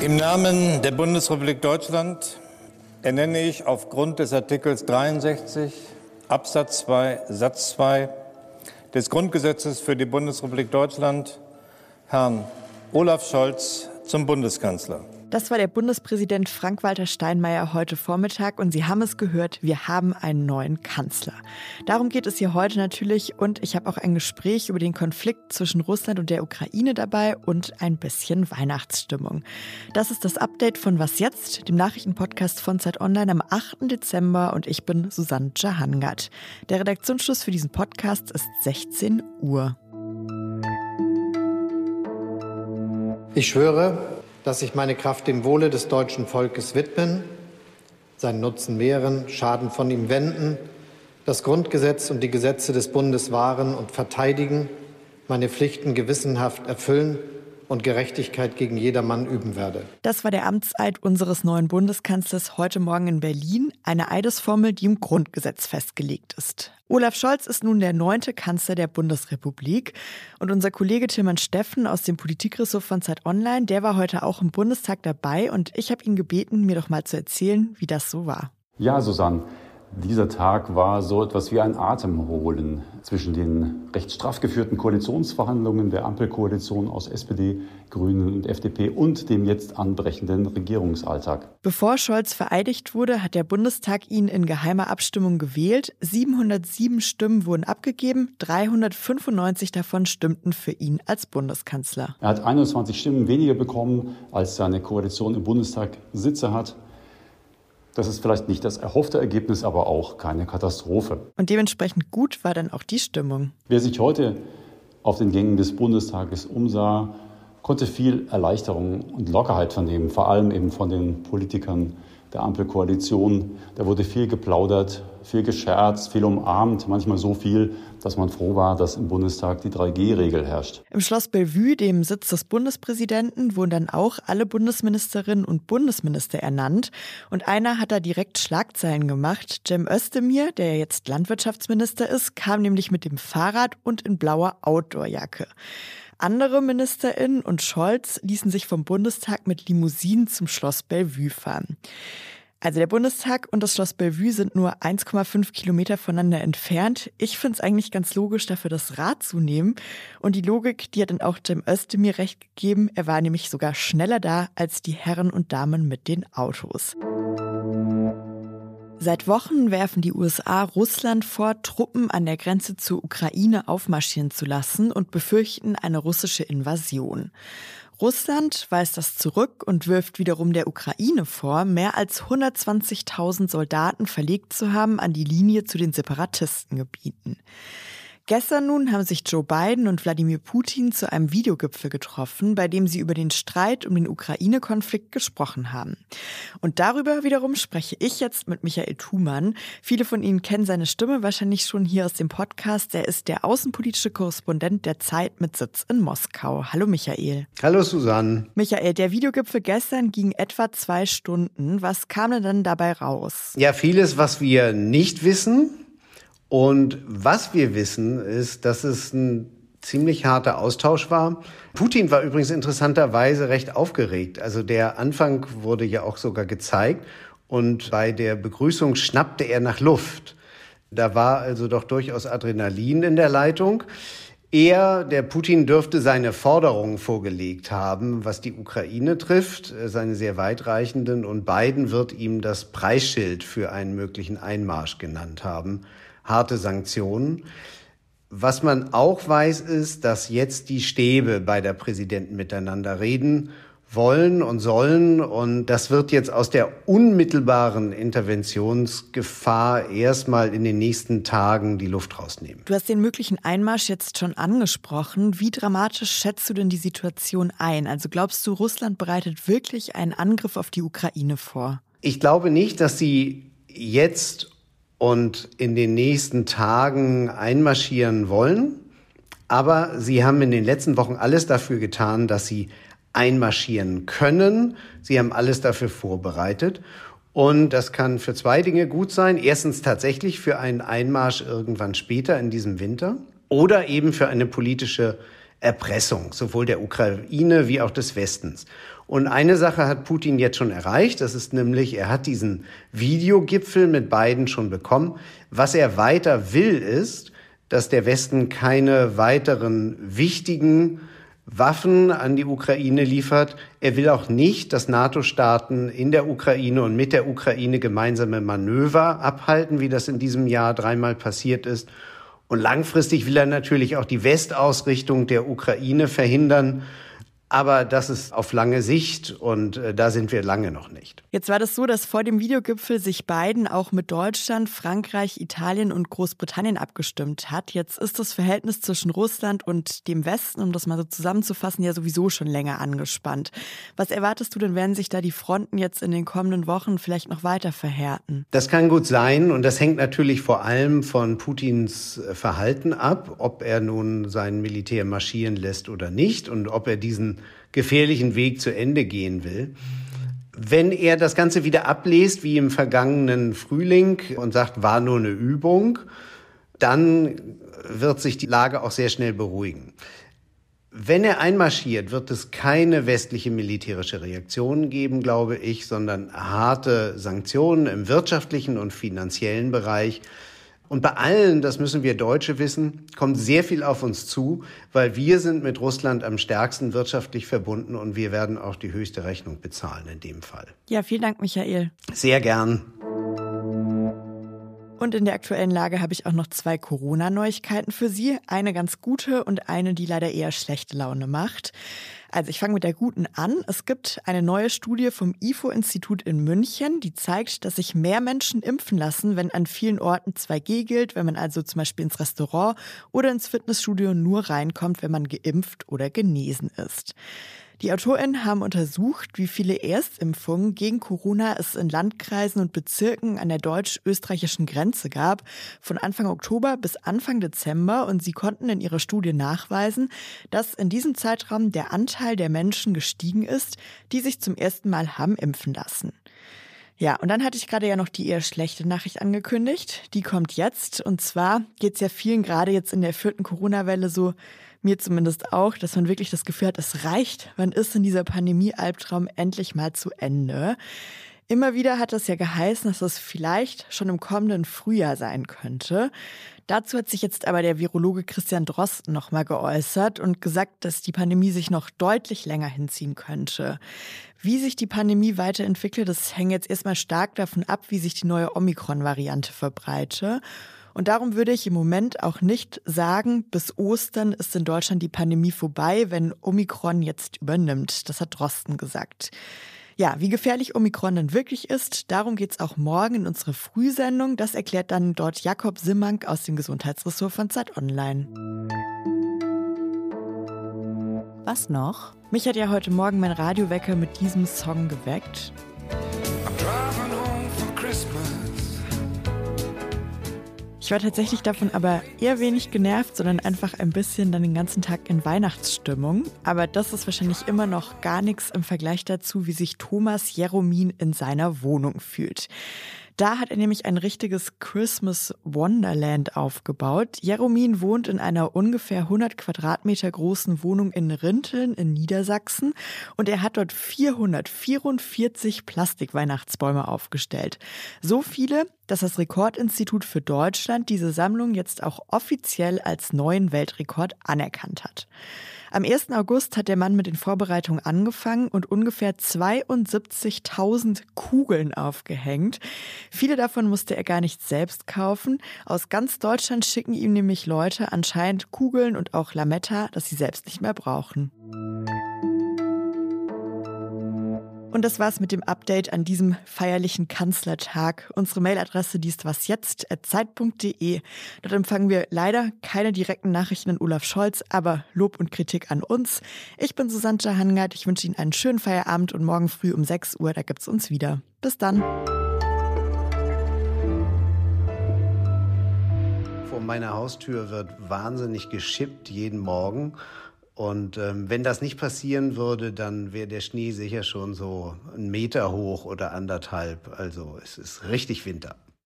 Im Namen der Bundesrepublik Deutschland ernenne ich aufgrund des Artikels 63 Absatz 2 Satz 2 des Grundgesetzes für die Bundesrepublik Deutschland Herrn Olaf Scholz zum Bundeskanzler. Das war der Bundespräsident Frank-Walter Steinmeier heute Vormittag und Sie haben es gehört, wir haben einen neuen Kanzler. Darum geht es hier heute natürlich und ich habe auch ein Gespräch über den Konflikt zwischen Russland und der Ukraine dabei und ein bisschen Weihnachtsstimmung. Das ist das Update von Was jetzt, dem Nachrichtenpodcast von Zeit Online am 8. Dezember und ich bin Susanne Jahangard. Der Redaktionsschluss für diesen Podcast ist 16 Uhr. Ich schwöre, dass ich meine Kraft dem Wohle des deutschen Volkes widmen, seinen Nutzen mehren, Schaden von ihm wenden, das Grundgesetz und die Gesetze des Bundes wahren und verteidigen, meine Pflichten gewissenhaft erfüllen und Gerechtigkeit gegen jedermann üben werde. Das war der Amtseid unseres neuen Bundeskanzlers heute Morgen in Berlin, eine Eidesformel, die im Grundgesetz festgelegt ist. Olaf Scholz ist nun der neunte Kanzler der Bundesrepublik und unser Kollege Tilman Steffen aus dem Politikressort von Zeit Online, der war heute auch im Bundestag dabei und ich habe ihn gebeten, mir doch mal zu erzählen, wie das so war. Ja, Susanne, dieser Tag war so etwas wie ein Atemholen zwischen den recht straff geführten Koalitionsverhandlungen der Ampelkoalition aus SPD, Grünen und FDP und dem jetzt anbrechenden Regierungsalltag. Bevor Scholz vereidigt wurde, hat der Bundestag ihn in geheimer Abstimmung gewählt. 707 Stimmen wurden abgegeben, 395 davon stimmten für ihn als Bundeskanzler. Er hat 21 Stimmen weniger bekommen, als seine Koalition im Bundestag Sitze hat. Das ist vielleicht nicht das erhoffte Ergebnis, aber auch keine Katastrophe. Und dementsprechend gut war dann auch die Stimmung. Wer sich heute auf den Gängen des Bundestages umsah, konnte viel Erleichterung und Lockerheit vernehmen, vor allem eben von den Politikern der Ampelkoalition. Da wurde viel geplaudert, viel gescherzt, viel umarmt, manchmal so viel, dass man froh war, dass im Bundestag die 3G-Regel herrscht. Im Schloss Bellevue, dem Sitz des Bundespräsidenten, wurden dann auch alle Bundesministerinnen und Bundesminister ernannt. Und einer hat da direkt Schlagzeilen gemacht. Cem Özdemir, der jetzt Landwirtschaftsminister ist, kam nämlich mit dem Fahrrad und in blauer Outdoorjacke. Andere MinisterInnen und Scholz ließen sich vom Bundestag mit Limousinen zum Schloss Bellevue fahren. Also der Bundestag und das Schloss Bellevue sind nur 1,5 Kilometer voneinander entfernt. Ich finde es eigentlich ganz logisch, dafür das Rad zu nehmen. Und die Logik, die hat dann auch Cem Özdemir recht gegeben. Er war nämlich sogar schneller da als die Herren und Damen mit den Autos. Seit Wochen werfen die USA Russland vor, Truppen an der Grenze zur Ukraine aufmarschieren zu lassen und befürchten eine russische Invasion. Russland weist das zurück und wirft wiederum der Ukraine vor, mehr als 120.000 Soldaten verlegt zu haben an die Linie zu den Separatistengebieten. Gestern nun haben sich Joe Biden und Wladimir Putin zu einem Videogipfel getroffen, bei dem sie über den Streit um den Ukraine-Konflikt gesprochen haben. Und darüber wiederum spreche ich jetzt mit Michael Thumann. Viele von Ihnen kennen seine Stimme wahrscheinlich schon hier aus dem Podcast. Er ist der außenpolitische Korrespondent der Zeit mit Sitz in Moskau. Hallo Michael. Hallo Susanne. Michael, der Videogipfel gestern ging etwa zwei Stunden. Was kam denn dann dabei raus? Ja, vieles, was wir nicht wissen. Und was wir wissen, ist, dass es ein ziemlich harter Austausch war. Putin war übrigens interessanterweise recht aufgeregt. Also der Anfang wurde ja auch sogar gezeigt. Und bei der Begrüßung schnappte er nach Luft. Da war also doch durchaus Adrenalin in der Leitung. Er, der Putin, dürfte seine Forderungen vorgelegt haben, was die Ukraine trifft, seine sehr weitreichenden, und Biden wird ihm das Preisschild für einen möglichen Einmarsch genannt haben harte Sanktionen. Was man auch weiß, ist, dass jetzt die Stäbe bei der Präsidenten miteinander reden wollen und sollen. Und das wird jetzt aus der unmittelbaren Interventionsgefahr erstmal in den nächsten Tagen die Luft rausnehmen. Du hast den möglichen Einmarsch jetzt schon angesprochen. Wie dramatisch schätzt du denn die Situation ein? Also glaubst du, Russland bereitet wirklich einen Angriff auf die Ukraine vor? Ich glaube nicht, dass sie jetzt und in den nächsten Tagen einmarschieren wollen. Aber sie haben in den letzten Wochen alles dafür getan, dass sie einmarschieren können. Sie haben alles dafür vorbereitet. Und das kann für zwei Dinge gut sein. Erstens tatsächlich für einen Einmarsch irgendwann später in diesem Winter. oder eben für eine politische Erpressung, sowohl der Ukraine wie auch des Westens. Und eine Sache hat Putin jetzt schon erreicht, das ist nämlich, er hat diesen Videogipfel mit beiden schon bekommen. Was er weiter will, ist, dass der Westen keine weiteren wichtigen Waffen an die Ukraine liefert. Er will auch nicht, dass NATO-Staaten in der Ukraine und mit der Ukraine gemeinsame Manöver abhalten, wie das in diesem Jahr dreimal passiert ist. Und langfristig will er natürlich auch die Westausrichtung der Ukraine verhindern. Aber das ist auf lange Sicht und äh, da sind wir lange noch nicht. Jetzt war das so, dass vor dem Videogipfel sich Biden auch mit Deutschland, Frankreich, Italien und Großbritannien abgestimmt hat. Jetzt ist das Verhältnis zwischen Russland und dem Westen, um das mal so zusammenzufassen, ja sowieso schon länger angespannt. Was erwartest du denn, werden sich da die Fronten jetzt in den kommenden Wochen vielleicht noch weiter verhärten? Das kann gut sein und das hängt natürlich vor allem von Putins äh, Verhalten ab, ob er nun sein Militär marschieren lässt oder nicht und ob er diesen gefährlichen Weg zu Ende gehen will. Wenn er das Ganze wieder ablest, wie im vergangenen Frühling, und sagt, war nur eine Übung, dann wird sich die Lage auch sehr schnell beruhigen. Wenn er einmarschiert, wird es keine westliche militärische Reaktion geben, glaube ich, sondern harte Sanktionen im wirtschaftlichen und finanziellen Bereich. Und bei allen, das müssen wir Deutsche wissen, kommt sehr viel auf uns zu, weil wir sind mit Russland am stärksten wirtschaftlich verbunden und wir werden auch die höchste Rechnung bezahlen in dem Fall. Ja, vielen Dank, Michael. Sehr gern. Und in der aktuellen Lage habe ich auch noch zwei Corona-Neuigkeiten für Sie. Eine ganz gute und eine, die leider eher schlechte Laune macht. Also ich fange mit der guten an. Es gibt eine neue Studie vom IFO-Institut in München, die zeigt, dass sich mehr Menschen impfen lassen, wenn an vielen Orten 2G gilt, wenn man also zum Beispiel ins Restaurant oder ins Fitnessstudio nur reinkommt, wenn man geimpft oder genesen ist. Die AutorInnen haben untersucht, wie viele Erstimpfungen gegen Corona es in Landkreisen und Bezirken an der deutsch-österreichischen Grenze gab, von Anfang Oktober bis Anfang Dezember. Und sie konnten in ihrer Studie nachweisen, dass in diesem Zeitraum der Anteil der Menschen gestiegen ist, die sich zum ersten Mal haben impfen lassen. Ja, und dann hatte ich gerade ja noch die eher schlechte Nachricht angekündigt. Die kommt jetzt. Und zwar geht es ja vielen gerade jetzt in der vierten Corona-Welle so, mir zumindest auch, dass man wirklich das Gefühl hat, es reicht. Wann ist in dieser Pandemie-Albtraum endlich mal zu Ende? Immer wieder hat es ja geheißen, dass es vielleicht schon im kommenden Frühjahr sein könnte. Dazu hat sich jetzt aber der Virologe Christian Drosten nochmal geäußert und gesagt, dass die Pandemie sich noch deutlich länger hinziehen könnte. Wie sich die Pandemie weiterentwickelt, das hängt jetzt erstmal stark davon ab, wie sich die neue Omikron-Variante verbreite. Und darum würde ich im Moment auch nicht sagen, bis Ostern ist in Deutschland die Pandemie vorbei, wenn Omikron jetzt übernimmt. Das hat Drosten gesagt. Ja, wie gefährlich Omikron denn wirklich ist, darum geht's auch morgen in unserer Frühsendung. Das erklärt dann dort Jakob Simmank aus dem Gesundheitsressort von Zeit Online. Was noch? Mich hat ja heute Morgen mein Radiowecker mit diesem Song geweckt. I'm driving home for Christmas. War tatsächlich davon aber eher wenig genervt, sondern einfach ein bisschen dann den ganzen Tag in Weihnachtsstimmung. Aber das ist wahrscheinlich immer noch gar nichts im Vergleich dazu, wie sich Thomas Jeromin in seiner Wohnung fühlt. Da hat er nämlich ein richtiges Christmas Wonderland aufgebaut. Jeromin wohnt in einer ungefähr 100 Quadratmeter großen Wohnung in Rinteln in Niedersachsen und er hat dort 444 Plastikweihnachtsbäume aufgestellt. So viele, dass das Rekordinstitut für Deutschland diese Sammlung jetzt auch offiziell als neuen Weltrekord anerkannt hat. Am 1. August hat der Mann mit den Vorbereitungen angefangen und ungefähr 72.000 Kugeln aufgehängt. Viele davon musste er gar nicht selbst kaufen. Aus ganz Deutschland schicken ihm nämlich Leute anscheinend Kugeln und auch Lametta, das sie selbst nicht mehr brauchen. Und das war's mit dem Update an diesem feierlichen Kanzlertag. Unsere Mailadresse die ist wasjetzt.zeit.de. Dort empfangen wir leider keine direkten Nachrichten an Olaf Scholz, aber Lob und Kritik an uns. Ich bin Susanne Hangard. Ich wünsche Ihnen einen schönen Feierabend und morgen früh um 6 Uhr, da gibt's uns wieder. Bis dann. Vor meiner Haustür wird wahnsinnig geschippt jeden Morgen. Und ähm, wenn das nicht passieren würde, dann wäre der Schnee sicher schon so einen Meter hoch oder anderthalb. Also es ist richtig Winter.